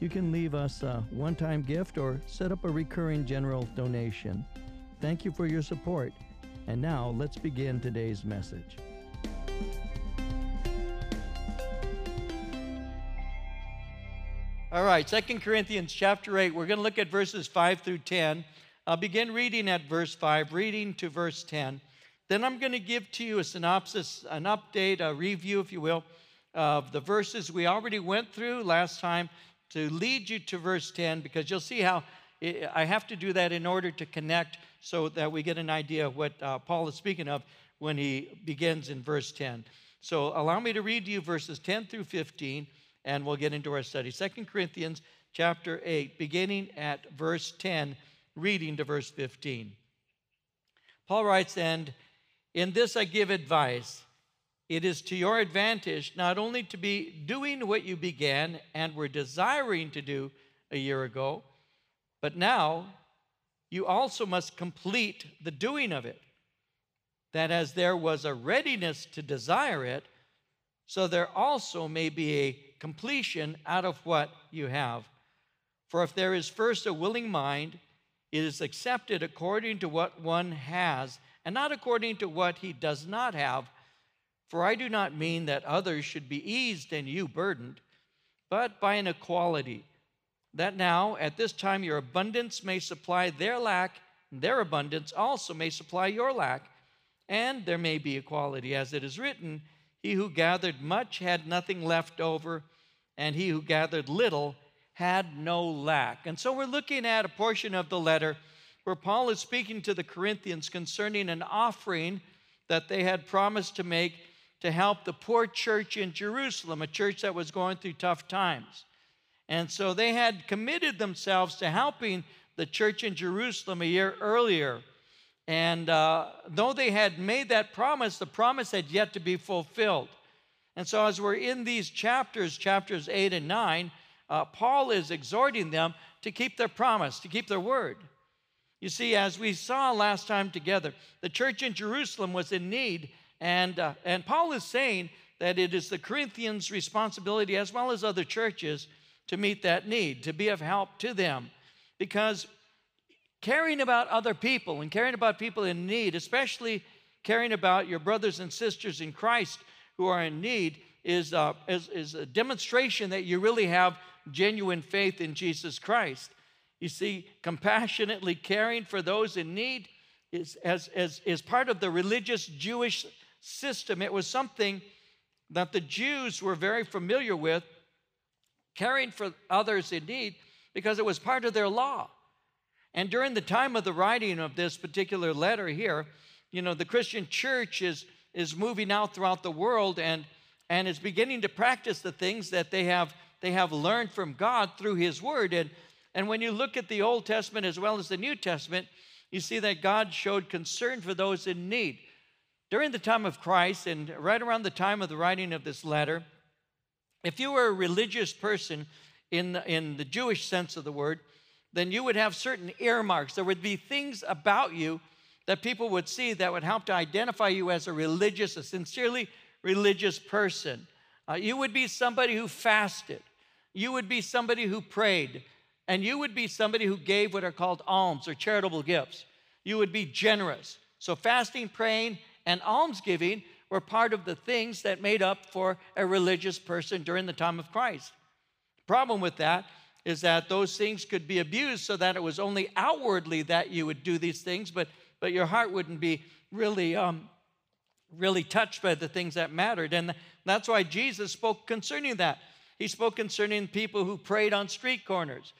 You can leave us a one time gift or set up a recurring general donation. Thank you for your support. And now let's begin today's message. All right, Second Corinthians chapter 8. We're going to look at verses 5 through 10. I'll begin reading at verse 5, reading to verse 10. Then I'm going to give to you a synopsis, an update, a review, if you will, of the verses we already went through last time to lead you to verse 10 because you'll see how I have to do that in order to connect so that we get an idea of what uh, Paul is speaking of when he begins in verse 10. So allow me to read to you verses 10 through 15 and we'll get into our study. Second Corinthians chapter 8 beginning at verse 10 reading to verse 15. Paul writes and in this I give advice it is to your advantage not only to be doing what you began and were desiring to do a year ago, but now you also must complete the doing of it. That as there was a readiness to desire it, so there also may be a completion out of what you have. For if there is first a willing mind, it is accepted according to what one has, and not according to what he does not have. For I do not mean that others should be eased and you burdened, but by an equality, that now at this time your abundance may supply their lack, and their abundance also may supply your lack, and there may be equality, as it is written, He who gathered much had nothing left over, and he who gathered little had no lack. And so we're looking at a portion of the letter where Paul is speaking to the Corinthians concerning an offering that they had promised to make to help the poor church in Jerusalem, a church that was going through tough times. And so they had committed themselves to helping the church in Jerusalem a year earlier. And uh, though they had made that promise, the promise had yet to be fulfilled. And so, as we're in these chapters, chapters 8 and 9, uh, Paul is exhorting them to keep their promise, to keep their word. You see, as we saw last time together, the church in Jerusalem was in need and, uh, and Paul is saying that it is the Corinthians' responsibility, as well as other churches, to meet that need, to be of help to them. Because caring about other people and caring about people in need, especially caring about your brothers and sisters in Christ who are in need, is, uh, is, is a demonstration that you really have genuine faith in Jesus Christ. You see, compassionately caring for those in need is, as, as, is part of the religious Jewish system. It was something that the Jews were very familiar with, caring for others in need, because it was part of their law. And during the time of the writing of this particular letter here, you know, the Christian church is, is moving out throughout the world and, and is beginning to practice the things that they have, they have learned from God through His Word. And, and when you look at the Old Testament as well as the New Testament, you see that God showed concern for those in need. During the time of Christ and right around the time of the writing of this letter, if you were a religious person in the, in the Jewish sense of the word, then you would have certain earmarks. There would be things about you that people would see that would help to identify you as a religious, a sincerely religious person. Uh, you would be somebody who fasted, you would be somebody who prayed, and you would be somebody who gave what are called alms or charitable gifts. You would be generous. So, fasting, praying, and almsgiving were part of the things that made up for a religious person during the time of Christ. The problem with that is that those things could be abused so that it was only outwardly that you would do these things, but, but your heart wouldn't be really, um, really touched by the things that mattered. And that's why Jesus spoke concerning that. He spoke concerning people who prayed on street corners.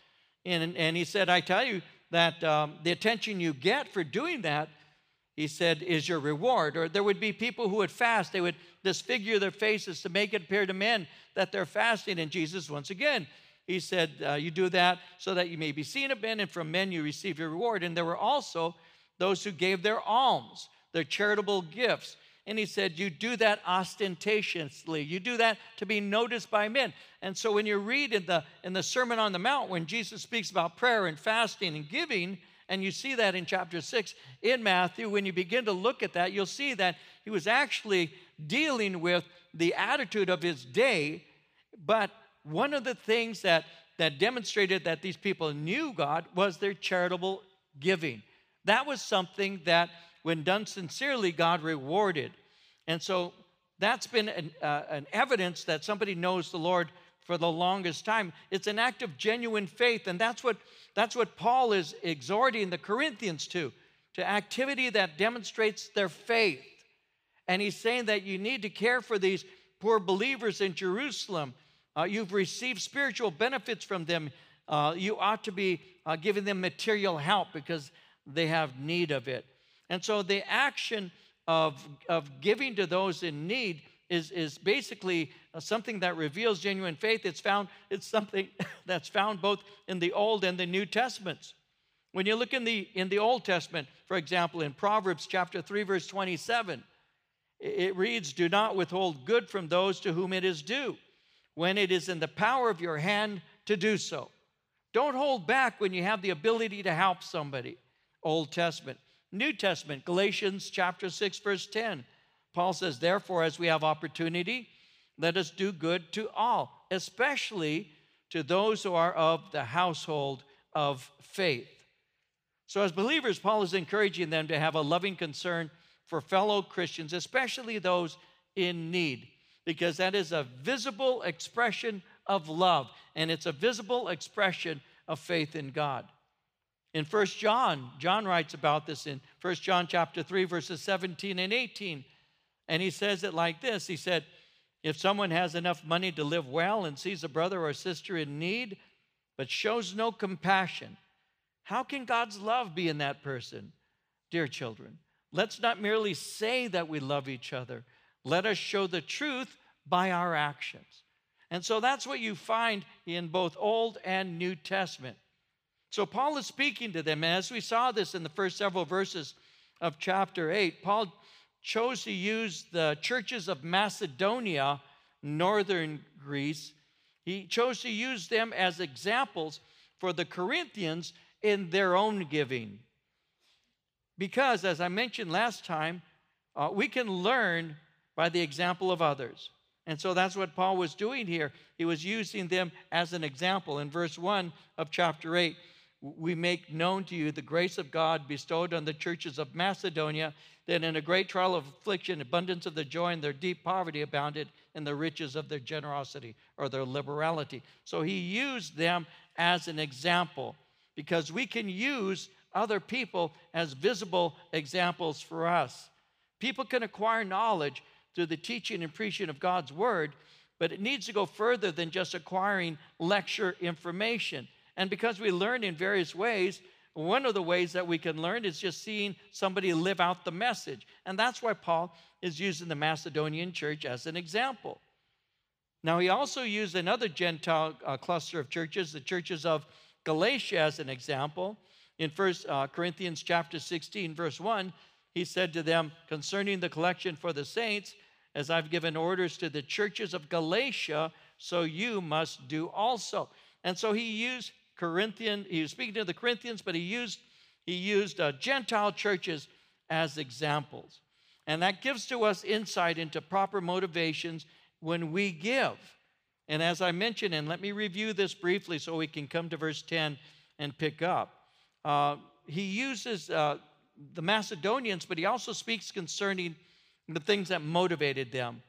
And, and he said, I tell you that um, the attention you get for doing that he said, is your reward. Or there would be people who would fast. They would disfigure their faces to make it appear to men that they're fasting. And Jesus, once again, He said, uh, You do that so that you may be seen of men, and from men you receive your reward. And there were also those who gave their alms, their charitable gifts. And he said, You do that ostentatiously. You do that to be noticed by men. And so when you read in the, in the Sermon on the Mount, when Jesus speaks about prayer and fasting and giving, and you see that in chapter 6 in Matthew, when you begin to look at that, you'll see that he was actually dealing with the attitude of his day. But one of the things that, that demonstrated that these people knew God was their charitable giving. That was something that, when done sincerely, God rewarded. And so that's been an, uh, an evidence that somebody knows the Lord for the longest time. It's an act of genuine faith, and that's what, that's what Paul is exhorting the Corinthians to, to activity that demonstrates their faith. And he's saying that you need to care for these poor believers in Jerusalem. Uh, you've received spiritual benefits from them. Uh, you ought to be uh, giving them material help because they have need of it. And so the action of, of giving to those in need is, is basically uh, something that reveals genuine faith. It's found, it's something that's found both in the Old and the New Testaments. When you look in the in the Old Testament, for example, in Proverbs chapter 3, verse 27, it reads, Do not withhold good from those to whom it is due, when it is in the power of your hand to do so. Don't hold back when you have the ability to help somebody. Old Testament. New Testament, Galatians chapter 6, verse 10. Paul says, Therefore, as we have opportunity, let us do good to all, especially to those who are of the household of faith. So, as believers, Paul is encouraging them to have a loving concern for fellow Christians, especially those in need, because that is a visible expression of love and it's a visible expression of faith in God. In 1 John, John writes about this in 1 John chapter 3 verses 17 and 18. And he says it like this. He said, if someone has enough money to live well and sees a brother or sister in need but shows no compassion, how can God's love be in that person? Dear children, let's not merely say that we love each other. Let us show the truth by our actions. And so that's what you find in both Old and New Testament. So Paul is speaking to them. And as we saw this in the first several verses of chapter 8, Paul chose to use the churches of Macedonia, northern Greece. He chose to use them as examples for the Corinthians in their own giving. Because, as I mentioned last time, uh, we can learn by the example of others. And so that's what Paul was doing here. He was using them as an example. In verse 1 of chapter 8, we make known to you the grace of God bestowed on the churches of Macedonia, that in a great trial of affliction, abundance of the joy and their deep poverty abounded in the riches of their generosity or their liberality. So he used them as an example because we can use other people as visible examples for us. People can acquire knowledge through the teaching and preaching of God's word, but it needs to go further than just acquiring lecture information. And because we learn in various ways, one of the ways that we can learn is just seeing somebody live out the message. And that's why Paul is using the Macedonian church as an example. Now, he also used another Gentile uh, cluster of churches, the churches of Galatia, as an example. In First uh, Corinthians chapter 16, verse 1, he said to them concerning the collection for the saints, as I've given orders to the churches of Galatia, so you must do also. And so he used Corinthian, he was speaking to the Corinthians, but he used, he used uh, Gentile churches as examples. And that gives to us insight into proper motivations when we give. And as I mentioned, and let me review this briefly so we can come to verse 10 and pick up. Uh, he uses uh, the Macedonians, but he also speaks concerning the things that motivated them.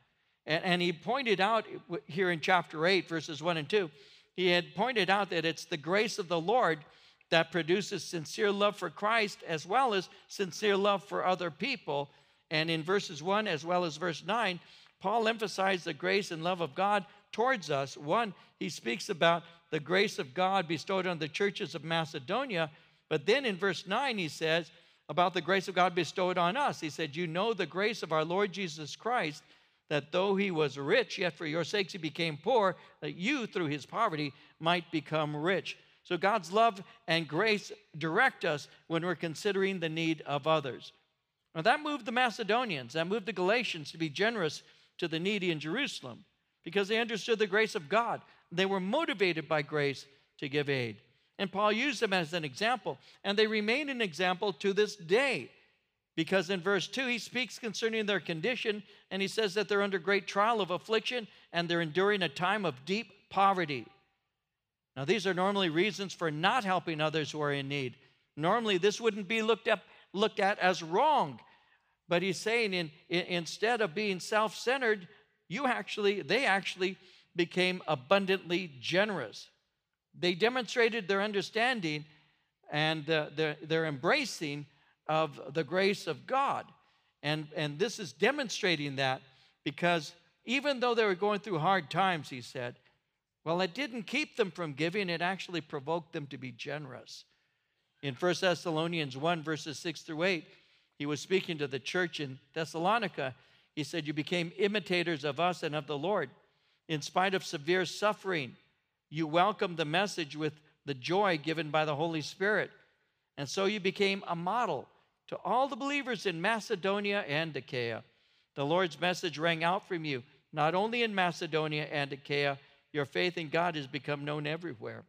And, and he pointed out here in chapter 8, verses 1 and 2, he had pointed out that it's the grace of the Lord that produces sincere love for Christ as well as sincere love for other people. And in verses 1 as well as verse 9, Paul emphasized the grace and love of God towards us. One, he speaks about the grace of God bestowed on the churches of Macedonia. But then in verse 9, he says about the grace of God bestowed on us. He said, You know the grace of our Lord Jesus Christ, that though he was rich, yet for your sakes he became poor, that you through his poverty might become rich. So God's love and grace direct us when we're considering the need of others. Now that moved the Macedonians, that moved the Galatians to be generous to the needy in Jerusalem because they understood the grace of God. They were motivated by grace to give aid. And Paul used them as an example, and they remain an example to this day. Because in verse 2, he speaks concerning their condition, and he says that they're under great trial of affliction and they're enduring a time of deep poverty. Now, these are normally reasons for not helping others who are in need. Normally, this wouldn't be looked at, looked at as wrong. But he's saying in, in instead of being self centered, you actually, they actually became abundantly generous. They demonstrated their understanding and uh, their, their embracing of the grace of God. And, and this is demonstrating that because even though they were going through hard times, he said, well, it didn't keep them from giving, it actually provoked them to be generous. In 1 Thessalonians 1, verses 6 through 8, he was speaking to the church in Thessalonica. He said, You became imitators of us and of the Lord. In spite of severe suffering, you welcomed the message with the joy given by the Holy Spirit. And so you became a model to all the believers in Macedonia and Achaia. The Lord's message rang out from you, not only in Macedonia and Achaia, your faith in God has become known everywhere.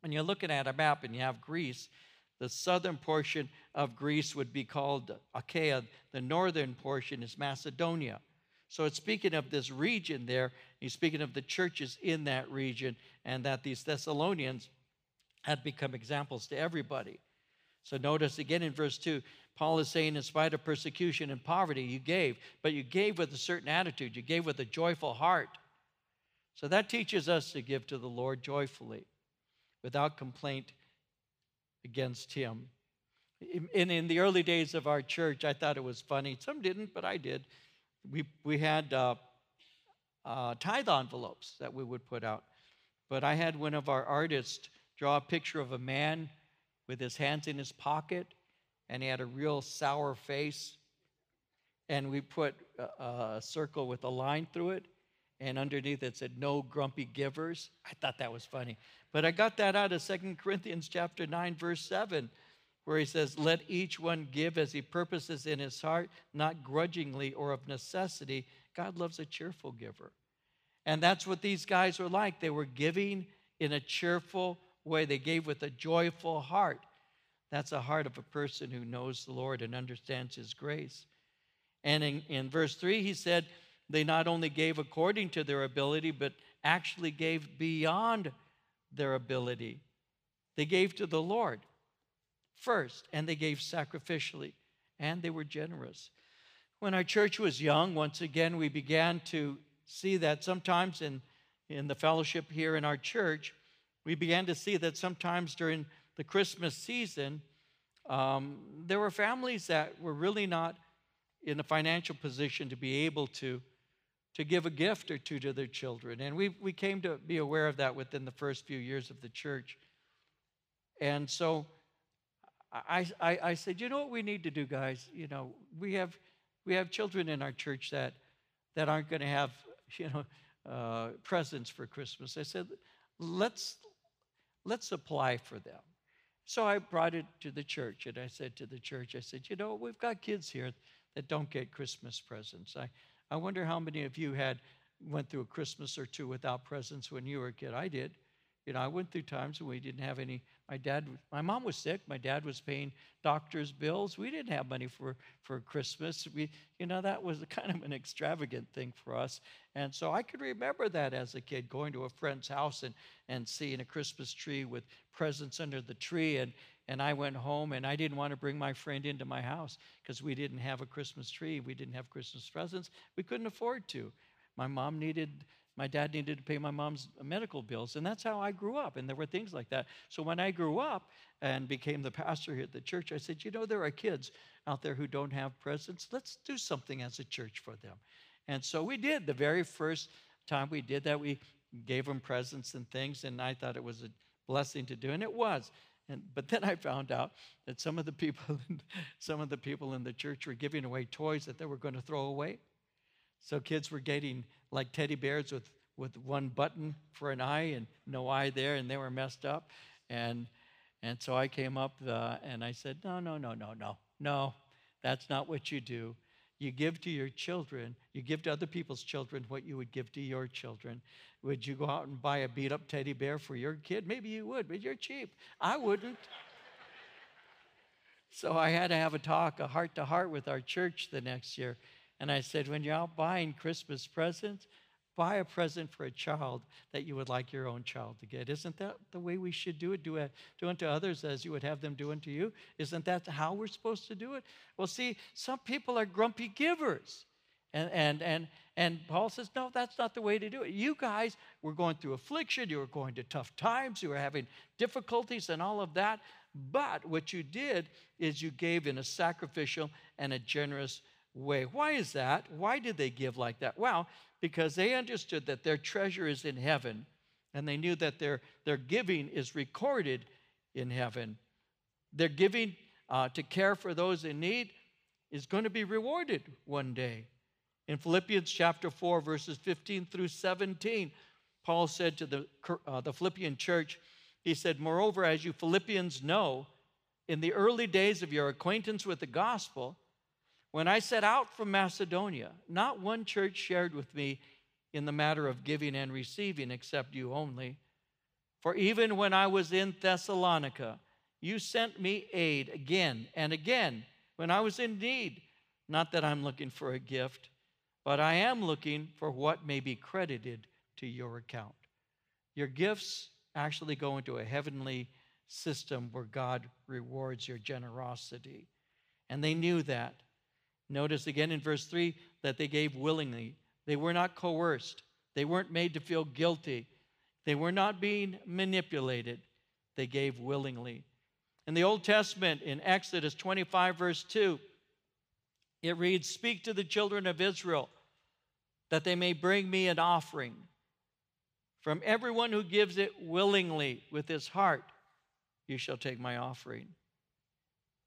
When you're looking at a map and you have Greece, the southern portion of Greece would be called Achaia, the northern portion is Macedonia. So it's speaking of this region there. He's speaking of the churches in that region and that these Thessalonians had become examples to everybody. So notice again in verse 2, Paul is saying, in spite of persecution and poverty, you gave, but you gave with a certain attitude. You gave with a joyful heart. So that teaches us to give to the Lord joyfully, without complaint against Him. In, in the early days of our church, I thought it was funny. Some didn't, but I did we, we had uh, uh, tithe envelopes that we would put out. But I had one of our artists draw a picture of a man with his hands in his pocket, and he had a real sour face. And we put a, a circle with a line through it, and underneath it said, No grumpy givers. I thought that was funny. But I got that out of Second Corinthians chapter 9, verse 7 where he says, Let each one give as he purposes in his heart, not grudgingly or of necessity. God loves a cheerful giver. And that's what these guys were like. They were giving in a cheerful way, they gave with a joyful heart. That's the heart of a person who knows the Lord and understands his grace. And in, in verse 3, he said, They not only gave according to their ability, but actually gave beyond their ability. They gave to the Lord first, and they gave sacrificially, and they were generous. When our church was young, once again, we began to see that sometimes in, in the fellowship here in our church, we began to see that sometimes during the Christmas season, um, there were families that were really not in a financial position to be able to, to give a gift or two to their children. And we, we came to be aware of that within the first few years of the church. And so I, I, I said, you know what we need to do, guys? You know, we have, we have children in our church that, that aren't going to have, you know, uh, presents for Christmas. I said, let's, let's apply for them. So I brought it to the church and I said to the church, I said, you know, we've got kids here that don't get Christmas presents. I, I wonder how many of you had went through a Christmas or two without presents when you were a kid. I did. You know, I went through times when we didn't have any. My dad, my mom was sick. My dad was paying doctor's bills. We didn't have money for for Christmas. We, you know, that was kind of an extravagant thing for us. And so I could remember that as a kid, going to a friend's house and and seeing a Christmas tree with presents under the tree. And and I went home and I didn't want to bring my friend into my house because we didn't have a Christmas tree. We didn't have Christmas presents. We couldn't afford to. My mom needed my dad needed to pay my mom's medical bills, and that's how I grew up. And there were things like that. So when I grew up and became the pastor here at the church, I said, you know, there are kids out there who don't have presents. Let's do something as a church for them. And so we did. The very first time we did that, we gave them presents and things, and I thought it was a blessing to do, and it was. And, but then I found out that some of the people, some of the people in the church were giving away toys that they were going to throw away. So kids were getting like teddy bears with, with one button for an eye and no eye there, and they were messed up. And, and so I came up uh, and I said, No, no, no, no, no, no, that's not what you do. You give to your children, you give to other people's children what you would give to your children. Would you go out and buy a beat up teddy bear for your kid? Maybe you would, but you're cheap. I wouldn't. so I had to have a talk, a heart to heart with our church the next year. And I said, when you're out buying Christmas presents, buy a present for a child that you would like your own child to get. Isn't that the way we should do it? Do, it, do unto others as you would have them do unto you? Isn't that how we're supposed to do it? Well, see, some people are grumpy givers. And, and, and, and Paul says, no, that's not the way to do it. You guys were going through affliction, you were going to tough times, you were having difficulties and all of that. But what you did is you gave in a sacrificial and a generous way. Why is that? Why did they give like that? Well, because they understood that their treasure is in heaven and they knew that their, their giving is recorded in heaven. Their giving uh, to care for those in need is going to be rewarded one day. In Philippians chapter 4, verses 15 through 17, Paul said to the, uh, the Philippian church, he said, Moreover, as you Philippians know, in the early days of your acquaintance with the gospel, when I set out from Macedonia, not one church shared with me in the matter of giving and receiving except you only. For even when I was in Thessalonica, you sent me aid again and again when I was in need. Not that I'm looking for a gift, but I am looking for what may be credited to your account. Your gifts actually go into a heavenly system where God rewards your generosity. And they knew that. Notice again in verse 3 that they gave willingly. They were not coerced, they weren't made to feel guilty, they were not being manipulated. They gave willingly. In the Old Testament, in Exodus 25, verse 2, it reads, Speak to the children of Israel that they may bring me an offering. From everyone who gives it willingly with his heart, you shall take my offering.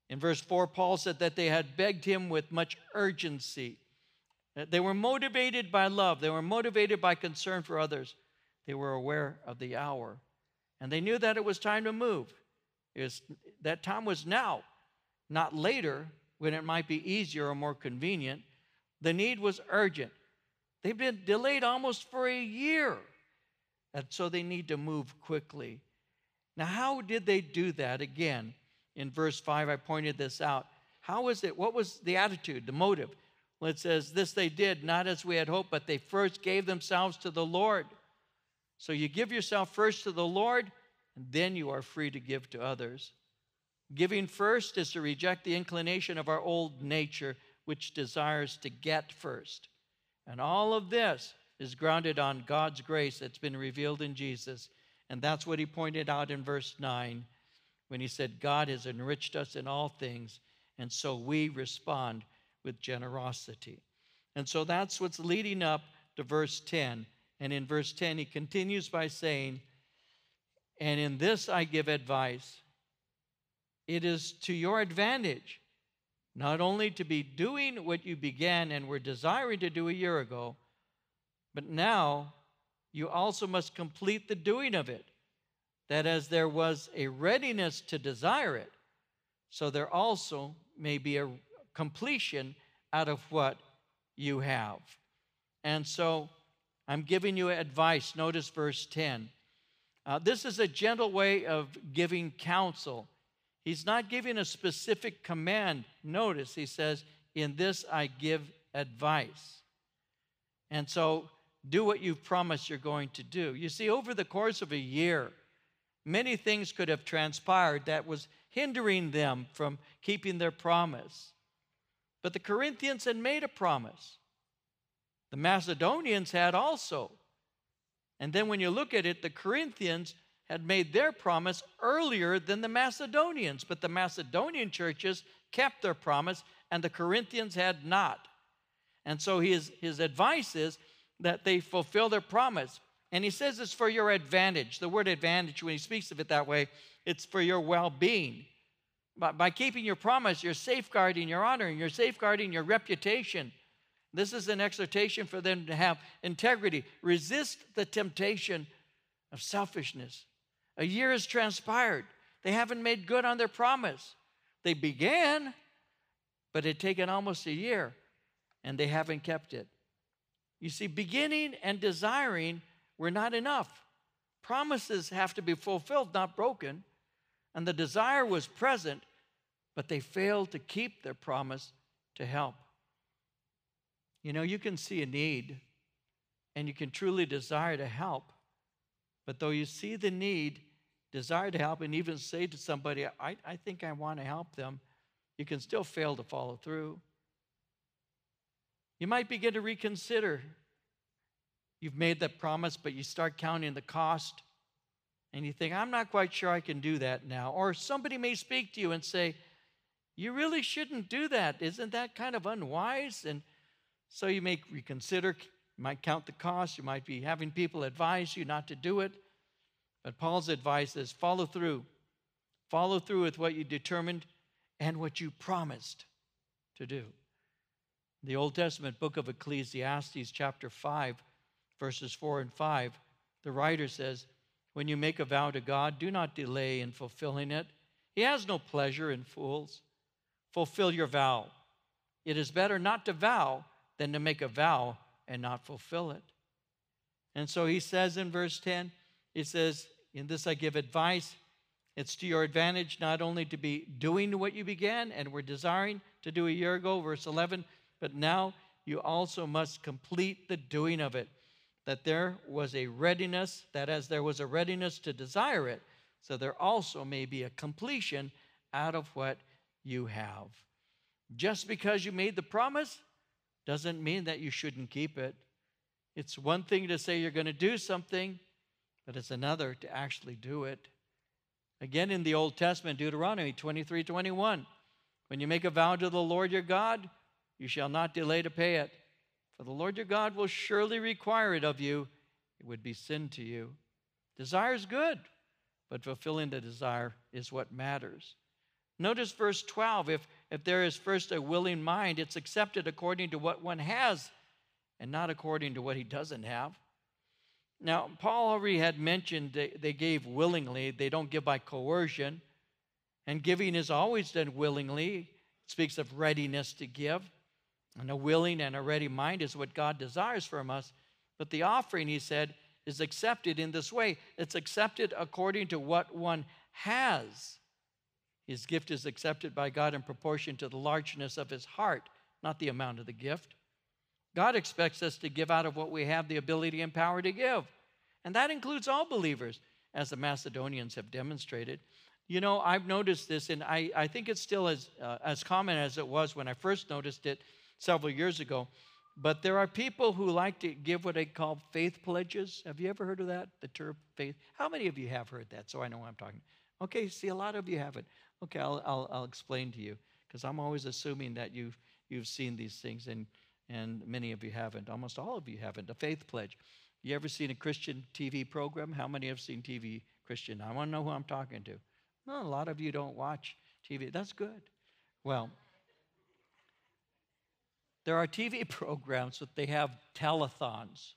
In verse 4, Paul said that they had begged him with much urgency. They were motivated by love, they were motivated by concern for others. They were aware of the hour, and they knew that it was time to move. Was, that time was now, not later when it might be easier or more convenient. The need was urgent. They've been delayed almost for a year, and so they need to move quickly. Now, how did they do that? Again, in verse 5, I pointed this out. How was it? What was the attitude, the motive? Well, it says, This they did, not as we had hoped, but they first gave themselves to the Lord. So you give yourself first to the Lord, and then you are free to give to others. Giving first is to reject the inclination of our old nature, which desires to get first. And all of this is grounded on God's grace that's been revealed in Jesus. And that's what he pointed out in verse 9 when he said, God has enriched us in all things, and so we respond with generosity. And so that's what's leading up to verse 10. And in verse 10, he continues by saying, And in this I give advice. It is to your advantage not only to be doing what you began and were desiring to do a year ago, but now you also must complete the doing of it that as there was a readiness to desire it, so there also may be a completion out of what you have. And so I'm giving you advice. Notice verse 10. Uh, this is a gentle way of giving counsel. He's not giving a specific command. Notice he says, In this I give advice. And so do what you've promised you're going to do. You see, over the course of a year, many things could have transpired that was hindering them from keeping their promise. But the Corinthians had made a promise. The Macedonians had also. And then when you look at it, the Corinthians had made their promise earlier than the Macedonians, but the Macedonian churches kept their promise and the Corinthians had not. And so his, his advice is that they fulfill their promise. And he says it's for your advantage. The word advantage, when he speaks of it that way, it's for your well being. By, by keeping your promise, you're safeguarding your honor and you're safeguarding your reputation. This is an exhortation for them to have integrity. Resist the temptation of selfishness. A year has transpired. They haven't made good on their promise. They began, but it taken almost a year, and they haven't kept it. You see, beginning and desiring were not enough. Promises have to be fulfilled, not broken. And the desire was present, but they failed to keep their promise to help. You know, you can see a need and you can truly desire to help, but though you see the need, desire to help, and even say to somebody, I, I think I want to help them, you can still fail to follow through. You might begin to reconsider. You've made that promise, but you start counting the cost, and you think, I'm not quite sure I can do that now. Or somebody may speak to you and say, You really shouldn't do that. Isn't that kind of unwise? And so you may reconsider, you might count the cost, you might be having people advise you not to do it. But Paul's advice is follow through. Follow through with what you determined and what you promised to do. The Old Testament book of Ecclesiastes, chapter 5, verses 4 and 5, the writer says, When you make a vow to God, do not delay in fulfilling it. He has no pleasure in fools. Fulfill your vow. It is better not to vow than to make a vow and not fulfill it. And so he says in verse 10, he says, In this I give advice. It's to your advantage not only to be doing what you began and were desiring to do a year ago, verse 11, but now you also must complete the doing of it. That there was a readiness, that as there was a readiness to desire it, so there also may be a completion out of what you have. Just because you made the promise doesn't mean that you shouldn't keep it. It's one thing to say you're going to do something, but it's another to actually do it. Again, in the Old Testament, Deuteronomy 23 21, when you make a vow to the Lord your God, you shall not delay to pay it. For the Lord your God will surely require it of you. It would be sin to you. Desire is good, but fulfilling the desire is what matters. Notice verse 12. If, if there is first a willing mind, it's accepted according to what one has and not according to what he doesn't have. Now, Paul already had mentioned they, they gave willingly, they don't give by coercion. And giving is always done willingly. It speaks of readiness to give. And a willing and a ready mind is what God desires from us. But the offering, he said, is accepted in this way it's accepted according to what one has his gift is accepted by God in proportion to the largeness of his heart, not the amount of the gift. God expects us to give out of what we have the ability and power to give. And that includes all believers, as the Macedonians have demonstrated. You know, I've noticed this, and I, I think it's still as, uh, as common as it was when I first noticed it several years ago. But there are people who like to give what they call faith pledges. Have you ever heard of that? The term faith. How many of you have heard that? So I know I'm talking. Okay, see, a lot of you haven't. Okay, I'll, I'll, I'll explain to you because I'm always assuming that you've, you've seen these things and, and many of you haven't. Almost all of you haven't. A faith pledge. You ever seen a Christian TV program? How many have seen TV Christian? I want to know who I'm talking to. No, a lot of you don't watch TV. That's good. Well, there are TV programs that they have telethons.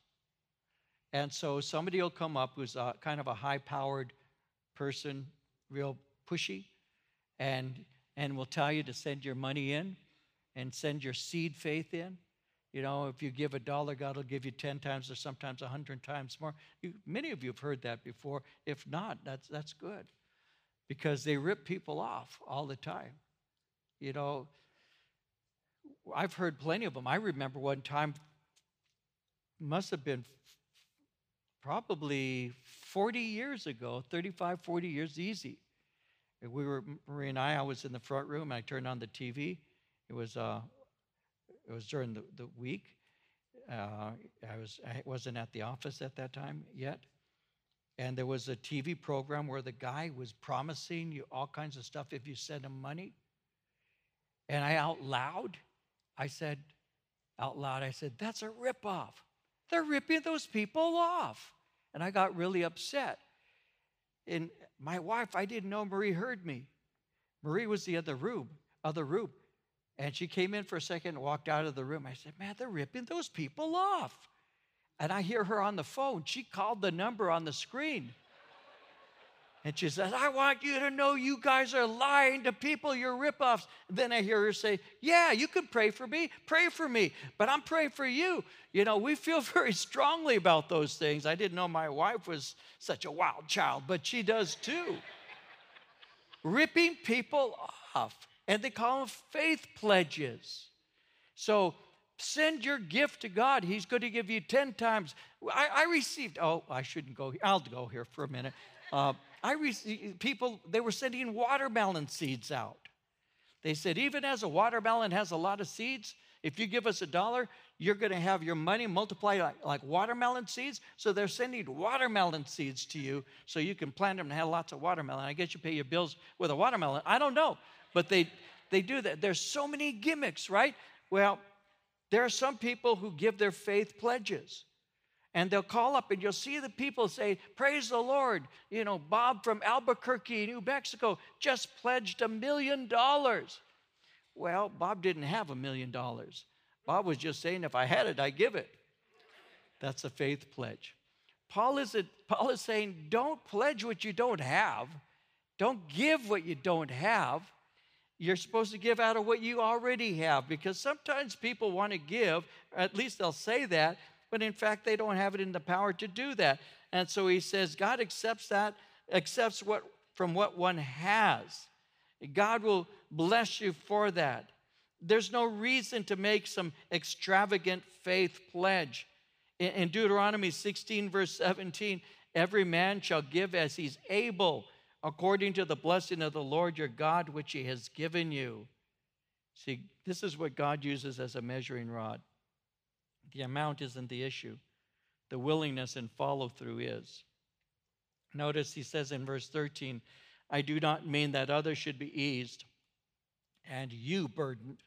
And so somebody will come up who's a, kind of a high powered person, real pushy, and, and will tell you to send your money in and send your seed faith in. You know, if you give a dollar, God will give you 10 times or sometimes 100 times more. You, many of you have heard that before. If not, that's, that's good because they rip people off all the time. You know, I've heard plenty of them. I remember one time, must have been probably 40 years ago, 35, 40 years easy. We were Marie and I. I was in the front room. I turned on the TV. It was uh, it was during the, the week. Uh, I was I wasn't at the office at that time yet, and there was a TV program where the guy was promising you all kinds of stuff if you send him money. And I out loud, I said, out loud, I said, that's a ripoff. They're ripping those people off. And I got really upset. And my wife, I didn't know Marie heard me. Marie was the other room, other room. And she came in for a second and walked out of the room. I said, Man, they're ripping those people off. And I hear her on the phone. She called the number on the screen. And she says, I want you to know you guys are lying to people, you're ripoffs. Then I hear her say, Yeah, you can pray for me, pray for me, but I'm praying for you. You know, we feel very strongly about those things. I didn't know my wife was such a wild child, but she does too. Ripping people off, and they call them faith pledges. So send your gift to God. He's going to give you 10 times. I, I received, oh, I shouldn't go here. I'll go here for a minute. Uh, I received people, they were sending watermelon seeds out. They said, even as a watermelon has a lot of seeds, if you give us a dollar, you're going to have your money multiply like, like, watermelon seeds. So they're sending watermelon seeds to you so you can plant them and have lots of watermelon. I guess you pay your bills with a watermelon. I don't know. But they, they do that. There's so many gimmicks, right? Well, there are some people who give their faith pledges. And they'll call up and you'll see the people say, Praise the Lord. You know, Bob from Albuquerque, New Mexico, just pledged a million dollars. Well, Bob didn't have a million dollars. Bob was just saying, If I had it, I'd give it. That's a faith pledge. Paul is, a, Paul is saying, Don't pledge what you don't have, don't give what you don't have. You're supposed to give out of what you already have because sometimes people want to give, at least they'll say that, but in fact, they don't have it in the power to do that. And so he says, God accepts that, accepts what from what one has. God will bless you for that. There's no reason to make some extravagant faith pledge. In, Deuteronomy 16, verse 17, every man shall give as he's able, according to the blessing of the Lord your God, which he has given you. See, this is what God uses as a measuring rod. The amount isn't the issue, the willingness and follow through is. Notice he says in verse 13, I do not mean that others should be eased and you burdened.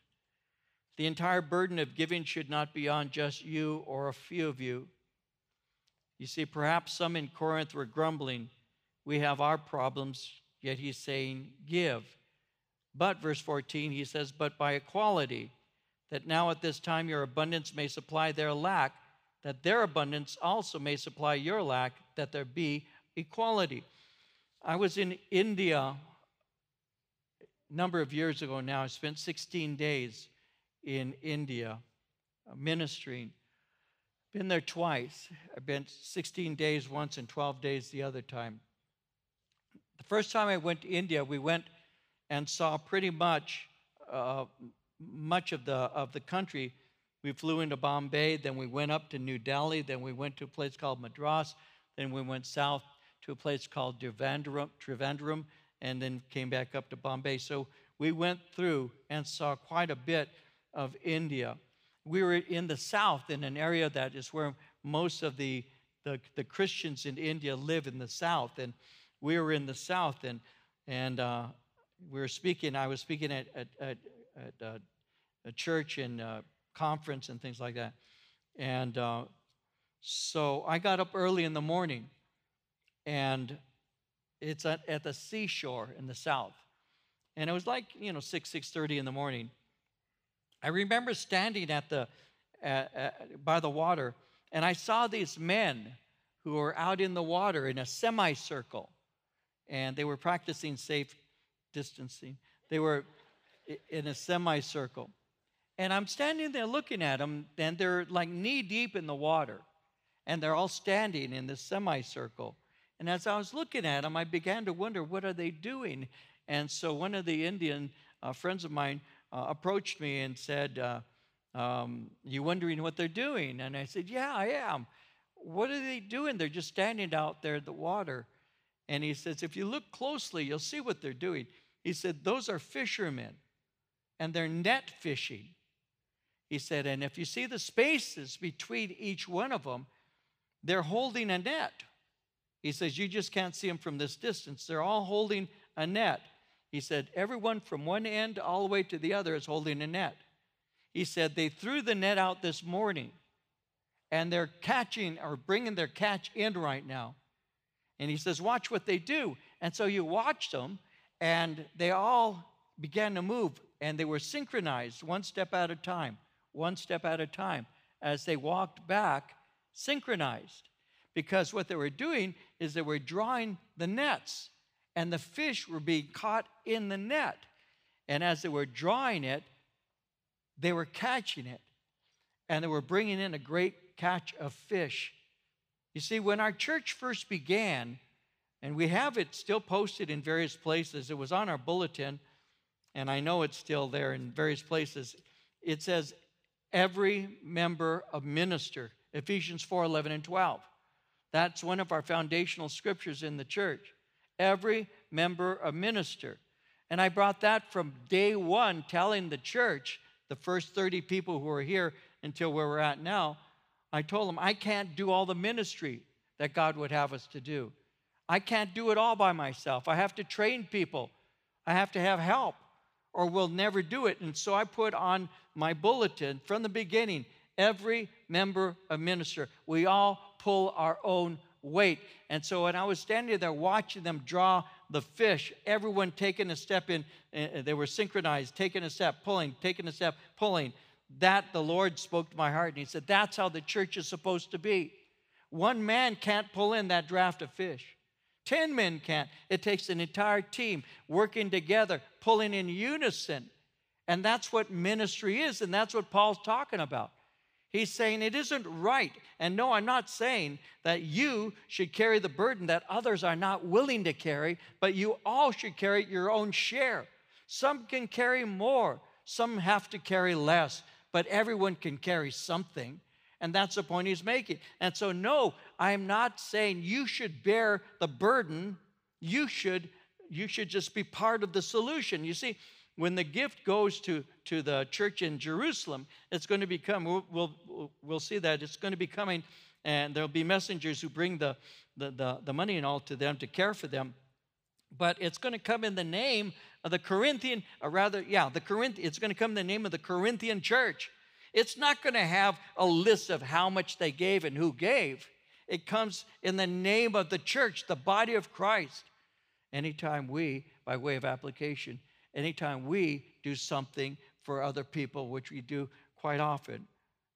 The entire burden of giving should not be on just you or a few of you. You see, perhaps some in Corinth were grumbling, We have our problems, yet he's saying, Give. But, verse 14, he says, But by equality, that now at this time your abundance may supply their lack, that their abundance also may supply your lack, that there be equality. I was in India a number of years ago now. I spent 16 days in India uh, ministering. Been there twice. I've been 16 days once and 12 days the other time. The first time I went to India, we went and saw pretty much uh, much of the, of the country. We flew into Bombay, then we went up to New Delhi, then we went to a place called Madras, then we went south to a place called Trivandrum, and then came back up to Bombay. So we went through and saw quite a bit of India. We were in the south in an area that is where most of the, the, the Christians in India live in the south. And we were in the south and, and uh, we were speaking, I was speaking at, at, at, at uh, a church and a conference and things like that. And uh, so I got up early in the morning, and it's at, at the seashore in the south. And it was like, you know, 6, 6.30 in the morning. I remember standing at the, by the water, and I saw these men who were out in the water in a semicircle, and they were practicing safe distancing. They were in a semicircle. And I'm standing there looking at them, and they're like knee deep in the water. And they're all standing in this semicircle. And as I was looking at them, I began to wonder, what are they doing? And so one of the Indian uh, friends of mine uh, approached me and said, uh, um, You wondering what they're doing? And I said, Yeah, I am. What are they doing? They're just standing out there in the water. And he says, If you look closely, you'll see what they're doing. He said, Those are fishermen, and they're net fishing. He said, and if you see the spaces between each one of them, they're holding a net. He says, you just can't see them from this distance. They're all holding a net. He said, everyone from one end all the way to the other is holding a net. He said, they threw the net out this morning and they're catching or bringing their catch in right now. And he says, watch what they do. And so you watched them and they all began to move and they were synchronized one step at a time, one step at a time. As they walked back, synchronized. Because what they were doing is they were drawing the nets, and the fish were being caught in the net. And as they were drawing it, they were catching it, and they were bringing in a great catch of fish. You see, when our church first began, and we have it still posted in various places, it was on our bulletin, and I know it's still there in various places. It says, every member a minister, Ephesians 4 11 and 12. That's one of our foundational scriptures in the church. Every member a minister. And I brought that from day one, telling the church, the first 30 people who are here until where we're at now, I told them, I can't do all the ministry that God would have us to do. I can't do it all by myself. I have to train people, I have to have help, or we'll never do it. And so I put on my bulletin from the beginning every member a minister. We all pull our own weight. And so when I was standing there watching them draw the fish, everyone taking a step in, uh, they were synchronized, taking a step, pulling, taking a step, pulling. That the Lord spoke to my heart, and He said, That's how the church is supposed to be. One man can't pull in that draft of fish. Ten men can't. It takes an entire team working together, pulling in unison. And that's what ministry is, and that's what Paul's talking about. He's saying it isn't right. And no, I'm not saying that you should carry the burden that others are not willing to carry, but you all should carry your own share. Some can carry more, some have to carry less, but everyone can carry something. And that's the point he's making. And so, no, I'm not saying you should bear the burden. You should, you should just be part of the solution. You see, when the gift goes to, to the church in Jerusalem, it's going to become, we'll, we'll, we'll see that it's going to be coming, and there'll be messengers who bring the, the, the, the money and all to them to care for them. But it's going to come in the name of the Corinthian, or rather, yeah, the Corinth, it's going to come in the name of the Corinthian church. It's not going to have a list of how much they gave and who gave. It comes in the name of the church, the body of Christ. Anytime we, by way of application, anytime we do something for other people, which we do quite often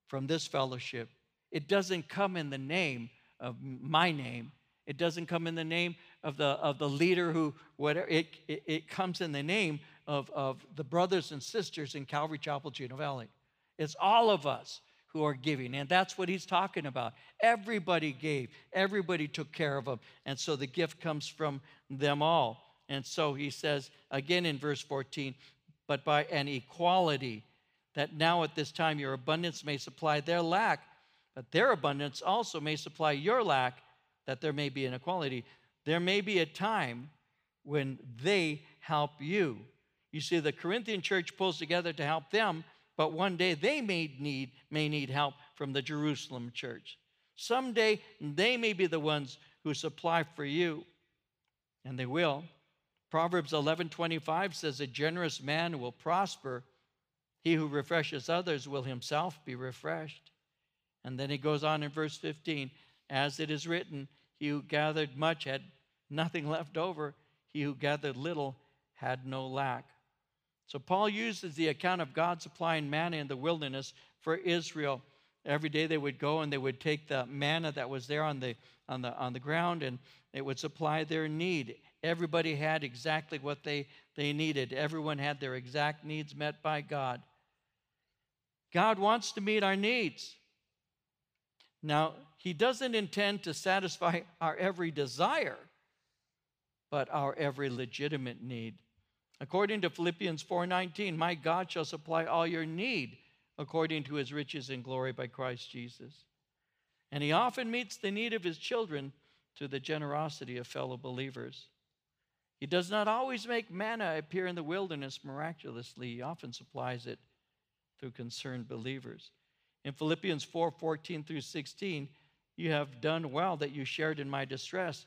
from this fellowship, it doesn't come in the name of my name. It doesn't come in the name of the, of the leader who, whatever, it, it, it comes in the name of, of the brothers and sisters in Calvary Chapel, Chino Valley. It's all of us who are giving. And that's what he's talking about. Everybody gave, everybody took care of them. And so the gift comes from them all. And so he says again in verse 14, but by an equality, that now at this time your abundance may supply their lack, but their abundance also may supply your lack, that there may be an equality. There may be a time when they help you. You see, the Corinthian church pulls together to help them, but one day they may need, may need help from the Jerusalem church. Someday they may be the ones who supply for you, and they will. Proverbs 11:25 says a generous man will prosper. He who refreshes others will himself be refreshed. And then he goes on in verse 15, as it is written, he who gathered much had nothing left over, he who gathered little had no lack. So Paul uses the account of God supplying manna in the wilderness for Israel. Every day they would go and they would take the manna that was there on the on the on the ground and it would supply their need. Everybody had exactly what they, they needed. Everyone had their exact needs met by God. God wants to meet our needs. Now, He doesn't intend to satisfy our every desire, but our every legitimate need. According to Philippians 4:19, my God shall supply all your need according to his riches and glory by Christ Jesus. And he often meets the need of his children through the generosity of fellow believers. He does not always make manna appear in the wilderness miraculously. He often supplies it through concerned believers. In Philippians 4 14 through 16, you have done well that you shared in my distress.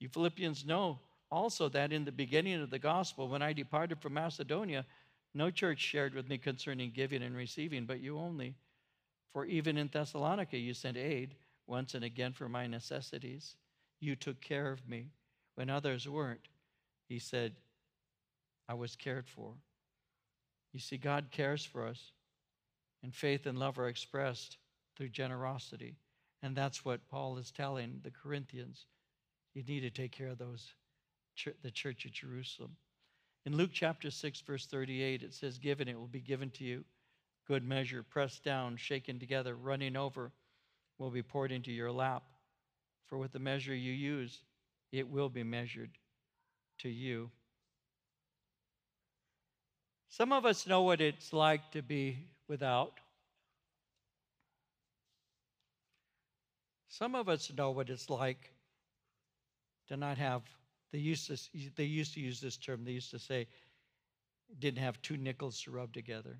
You Philippians know also that in the beginning of the gospel, when I departed from Macedonia, no church shared with me concerning giving and receiving, but you only. For even in Thessalonica, you sent aid once and again for my necessities. You took care of me when others weren't. He said, I was cared for. You see, God cares for us, and faith and love are expressed through generosity. And that's what Paul is telling the Corinthians. You need to take care of those, the church at Jerusalem. In Luke chapter 6, verse 38, it says, Given it will be given to you. Good measure, pressed down, shaken together, running over, will be poured into your lap. For with the measure you use, it will be measured to you. Some of us know what it's like to be without. Some of us know what it's like to not have, they used to, they used to use this term, they used to say, didn't have two nickels to rub together.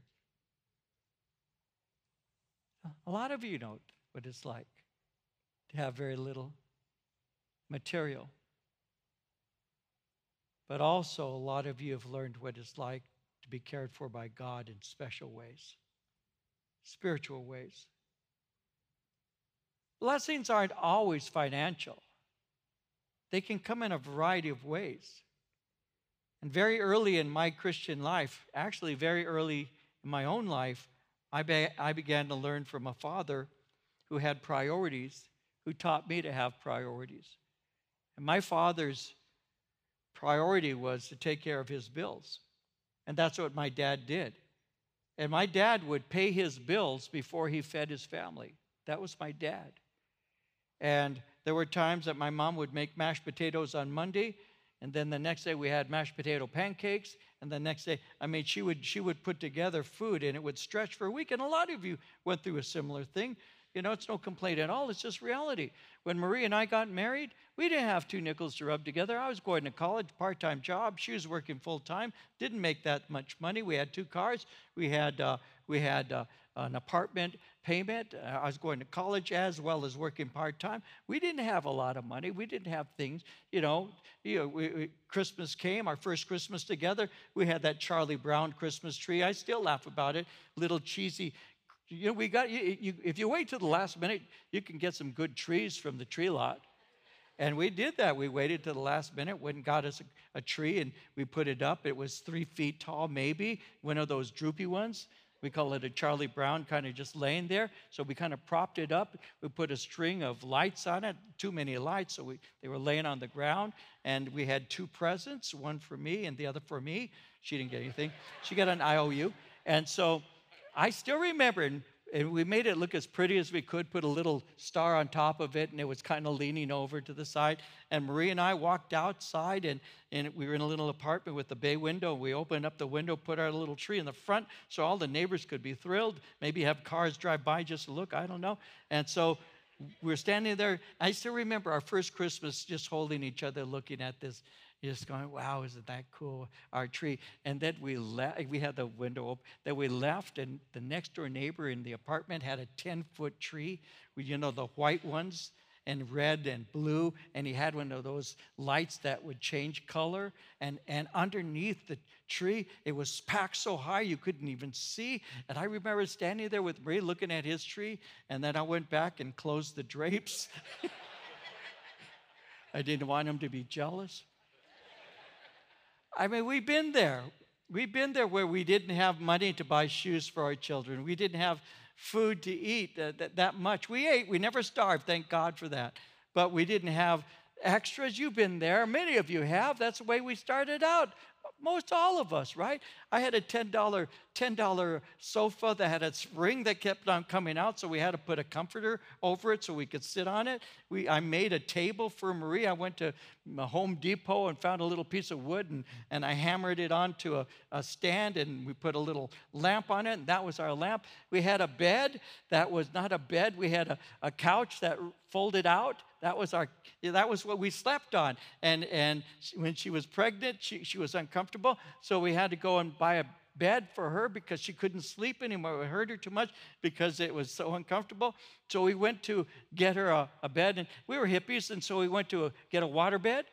A lot of you know what it's like to have very little material. But also, a lot of you have learned what it's like to be cared for by God in special ways, spiritual ways. Blessings aren't always financial, they can come in a variety of ways. And very early in my Christian life, actually, very early in my own life, I, be, I began to learn from a father who had priorities, who taught me to have priorities. And my father's priority was to take care of his bills. And that's what my dad did. And my dad would pay his bills before he fed his family. That was my dad. And there were times that my mom would make mashed potatoes on Monday, and then the next day we had mashed potato pancakes, and the next day, I mean, she would she would put together food and it would stretch for a week. And a lot of you went through a similar thing. You know, it's no complaint at all. It's just reality. When Marie and I got married, we didn't have two nickels to rub together. I was going to college, part time job. She was working full time, didn't make that much money. We had two cars. We had, uh, we had uh, an apartment payment. Uh, I was going to college as well as working part time. We didn't have a lot of money. We didn't have things, you know. You know, we, we, Christmas came, our first Christmas together. We had that Charlie Brown Christmas tree. I still laugh about it. Little cheesy you know, we got, you, you, if you wait till the last minute, you can get some good trees from the tree lot. And we did that. We waited to the last minute, went and got us a, a, tree and we put it up. It was three feet tall, maybe, one of those droopy ones. We call it a Charlie Brown, kind of just laying there. So we kind of propped it up. We put a string of lights on it, too many lights, so we, they were laying on the ground. And we had two presents, one for me and the other for me. She didn't get anything. She got an IOU. And so I still remember, and, we made it look as pretty as we could, put a little star on top of it, and it was kind of leaning over to the side. And Marie and I walked outside, and, and we were in a little apartment with a bay window. We opened up the window, put our little tree in the front so all the neighbors could be thrilled, maybe have cars drive by just to look, I don't know. And so we were standing there. I still remember our first Christmas just holding each other, looking at this just going, wow, isn't that cool, our tree? And then we left, we had the window open. Then we left, and the next door neighbor in the apartment had a 10 foot tree, you know, the white ones and red and blue, and he had one of those lights that would change color. And, and underneath the tree, it was packed so high you couldn't even see. And I remember standing there with Marie looking at his tree, and then I went back and closed the drapes. I didn't want him to be jealous. I mean, we've been there. We've been there where we didn't have money to buy shoes for our children. We didn't have food to eat that, that, that much. We ate, we never starved, thank God for that. But we didn't have extras. You've been there. Many of you have. That's the way we started out most all of us, right? I had a $10, $10 sofa that had a spring that kept on coming out, so we had to put a comforter over it so we could sit on it. We, I made a table for Marie. I went to Home Depot and found a little piece of wood and, and I hammered it onto a, a stand and we put a little lamp on it, and that was our lamp. We had a bed that was not a bed, we had a, a couch that folded out that was our that was what we slept on. And and when she was pregnant, she, she was uncomfortable. So we had to go and buy a bed for her because she couldn't sleep anymore. It hurt her too much because it was so uncomfortable. So we went to get her a, a bed, and we were hippies, and so we went to a, get a water bed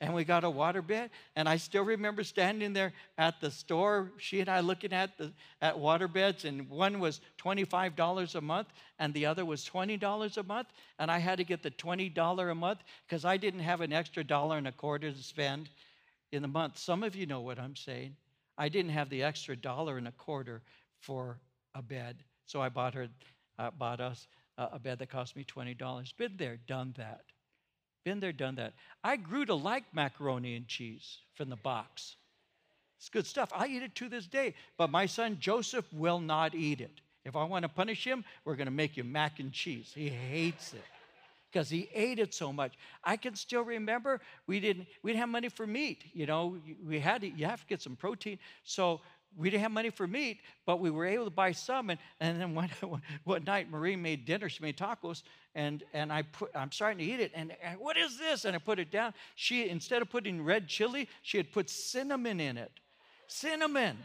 and we got a water bed. And I still remember standing there at the store, she and I looking at the at water beds, and one was $25 a month and the other was $20 a month. And I had to get the $20 a month because I didn't have an extra dollar and a quarter to spend in the month. Some of you know what I'm saying. I didn't have the extra dollar and a quarter for a bed, so I bought her, uh, bought us uh, a bed that cost me twenty dollars. Been there, done that. Been there, done that. I grew to like macaroni and cheese from the box. It's good stuff. I eat it to this day, but my son Joseph will not eat it. If I want to punish him, we're going to make you mac and cheese. He hates it because he ate it so much. I can still remember we didn't we didn't have money for meat. You know, we had to, you have to get some protein. So we didn't have money for meat, but we were able to buy some. And, and then one, one night, Marie made dinner. She made tacos, and, and I put, I'm starting to eat it. And, and what is this? And I put it down. She, instead of putting red chili, she had put cinnamon in it. Cinnamon.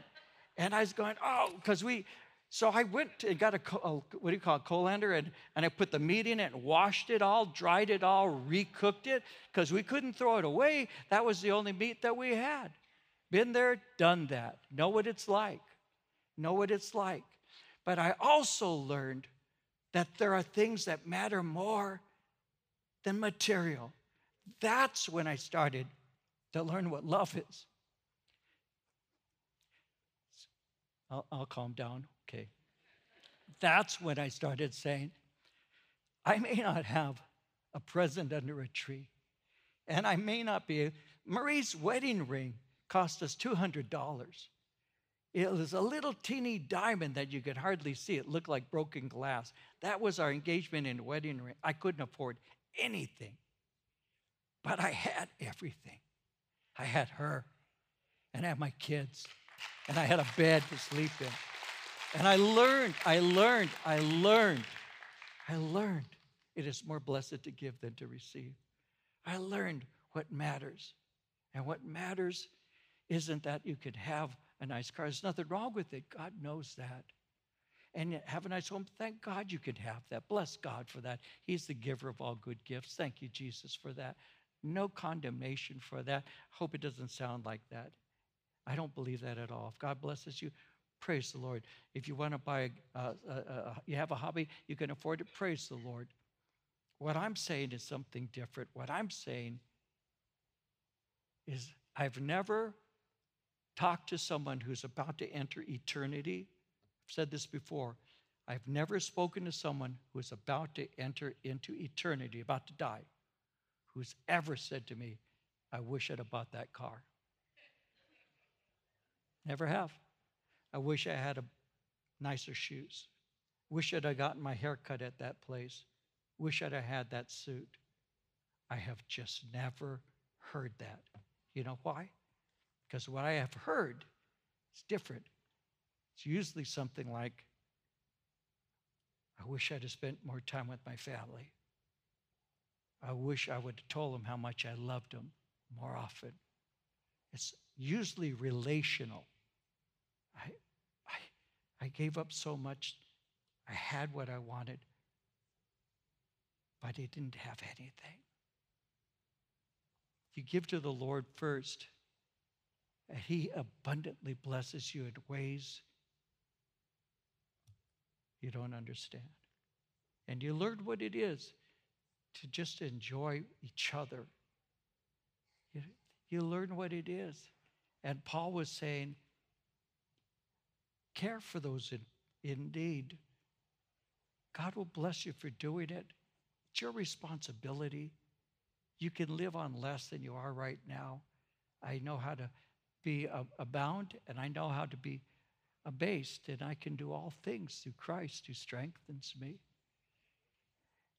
And I was going, oh, because we, so I went and got a, a, what do you call it, colander, and, and I put the meat in it and washed it all, dried it all, recooked it, because we couldn't throw it away. That was the only meat that we had. Been there, done that. Know what it's like. Know what it's like. But I also learned that there are things that matter more than material. That's when I started to learn what love is. I'll, I'll calm down. Okay. That's when I started saying, I may not have a present under a tree, and I may not be. Marie's wedding ring cost us $200. It was a little teeny diamond that you could hardly see. It looked like broken glass. That was our engagement and wedding ring. I couldn't afford anything, but I had everything. I had her, and I had my kids, and I had a bed to sleep in. And I learned, I learned, I learned, I learned it is more blessed to give than to receive. I learned what matters. And what matters isn't that you could have a nice car. There's nothing wrong with it. God knows that. And have a nice home. Thank God you could have that. Bless God for that. He's the giver of all good gifts. Thank you, Jesus, for that. No condemnation for that. Hope it doesn't sound like that. I don't believe that at all. If God blesses you, Praise the Lord. If you want to buy, a, uh, uh, uh, you have a hobby, you can afford it. Praise the Lord. What I'm saying is something different. What I'm saying is I've never talked to someone who's about to enter eternity. I've said this before. I've never spoken to someone who's about to enter into eternity, about to die, who's ever said to me, I wish I'd have bought that car. Never have. I wish I had a nicer shoes. Wish I'd have gotten my hair cut at that place. Wish I'd have had that suit. I have just never heard that. You know why? Because what I have heard is different. It's usually something like, I wish I'd have spent more time with my family. I wish I would have told them how much I loved them more often. It's usually relational. I, I, I gave up so much. I had what I wanted, but I didn't have anything. You give to the Lord first, and He abundantly blesses you in ways you don't understand. And you learn what it is to just enjoy each other. You, you learn what it is. And Paul was saying, Care for those in, in need. God will bless you for doing it. It's your responsibility. You can live on less than you are right now. I know how to be abound and I know how to be abased, and I can do all things through Christ who strengthens me.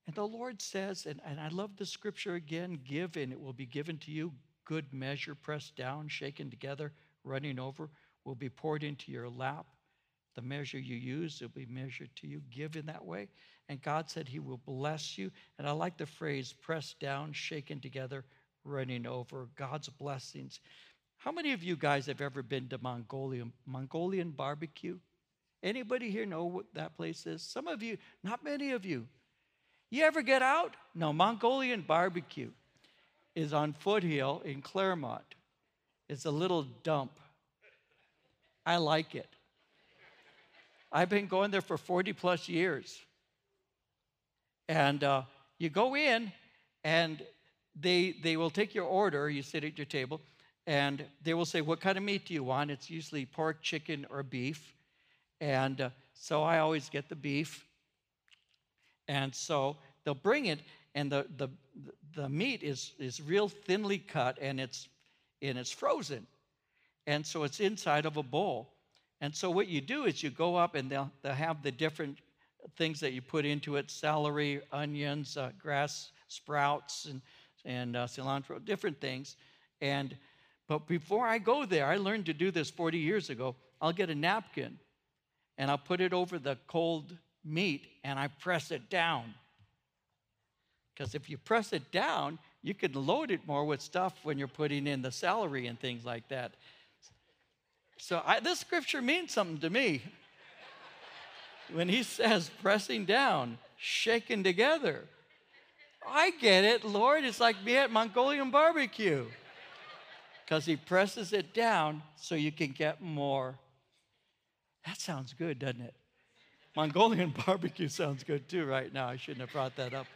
And the Lord says, and, and I love the scripture again give, and it will be given to you. Good measure, pressed down, shaken together, running over, will be poured into your lap. The measure you use will be measured to you. Give in that way. And God said He will bless you. And I like the phrase pressed down, shaken together, running over. God's blessings. How many of you guys have ever been to Mongolian, Mongolian barbecue? Anybody here know what that place is? Some of you, not many of you. You ever get out? No, Mongolian barbecue is on Foothill in Claremont. It's a little dump. I like it. I've been going there for 40 plus years. And uh, you go in, and they, they will take your order. You sit at your table. And they will say, What kind of meat do you want? It's usually pork, chicken, or beef. And uh, so I always get the beef. And so they'll bring it, and the, the, the meat is, is real thinly cut and it's, and it's frozen. And so it's inside of a bowl. And so what you do is you go up and they'll, they'll have the different things that you put into it celery, onions, uh, grass sprouts, and, and uh, cilantro, different things. And but before I go there, I learned to do this 40 years ago. I'll get a napkin and I'll put it over the cold meat and I press it down. Because if you press it down, you can load it more with stuff when you're putting in the celery and things like that. So I, this scripture means something to me. when he says pressing down, shaking together, I get it, Lord. It's like me at Mongolian barbecue. Because he presses it down so you can get more. That sounds good, doesn't it? Mongolian barbecue sounds good too right now. I shouldn't have brought that up.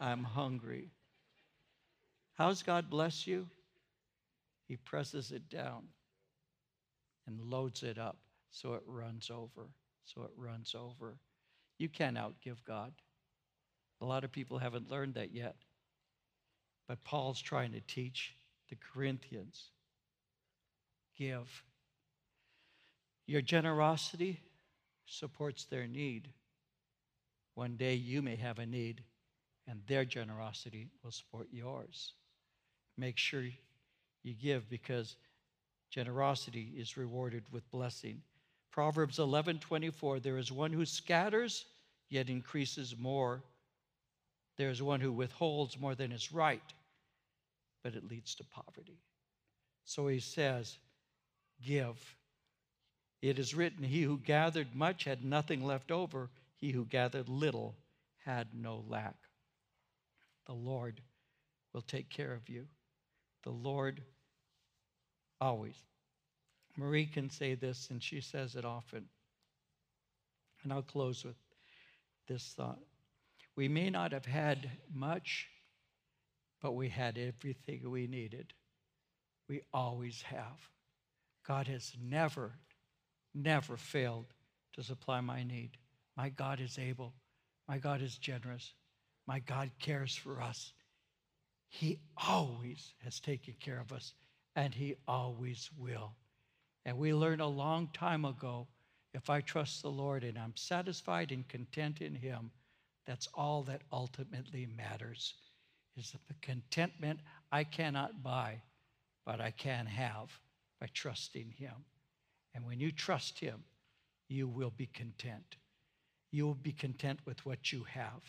I'm hungry. How's God bless you? He presses it down and loads it up so it runs over. So it runs over. You can't outgive God. A lot of people haven't learned that yet. But Paul's trying to teach the Corinthians give. Your generosity supports their need. One day you may have a need, and their generosity will support yours. Make sure you give because generosity is rewarded with blessing. Proverbs 11:24 There is one who scatters yet increases more. There is one who withholds more than is right, but it leads to poverty. So he says, Give. It is written, He who gathered much had nothing left over, he who gathered little had no lack. The Lord will take care of you. The Lord always. Marie can say this, and she says it often. And I'll close with this thought. We may not have had much, but we had everything we needed. We always have. God has never, never failed to supply my need. My God is able. My God is generous. My God cares for us. He always has taken care of us, and He always will. And we learned a long time ago if I trust the Lord and I'm satisfied and content in Him, that's all that ultimately matters. Is the contentment I cannot buy, but I can have by trusting Him. And when you trust Him, you will be content. You will be content with what you have,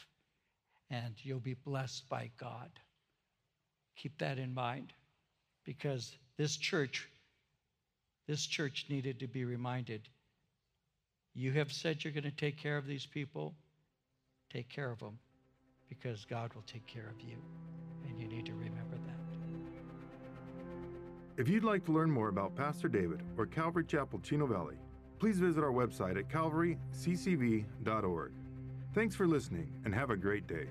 and you'll be blessed by God. Keep that in mind because this church, this church needed to be reminded you have said you're going to take care of these people, take care of them because God will take care of you. And you need to remember that. If you'd like to learn more about Pastor David or Calvary Chapel Chino Valley, please visit our website at calvaryccv.org. Thanks for listening and have a great day.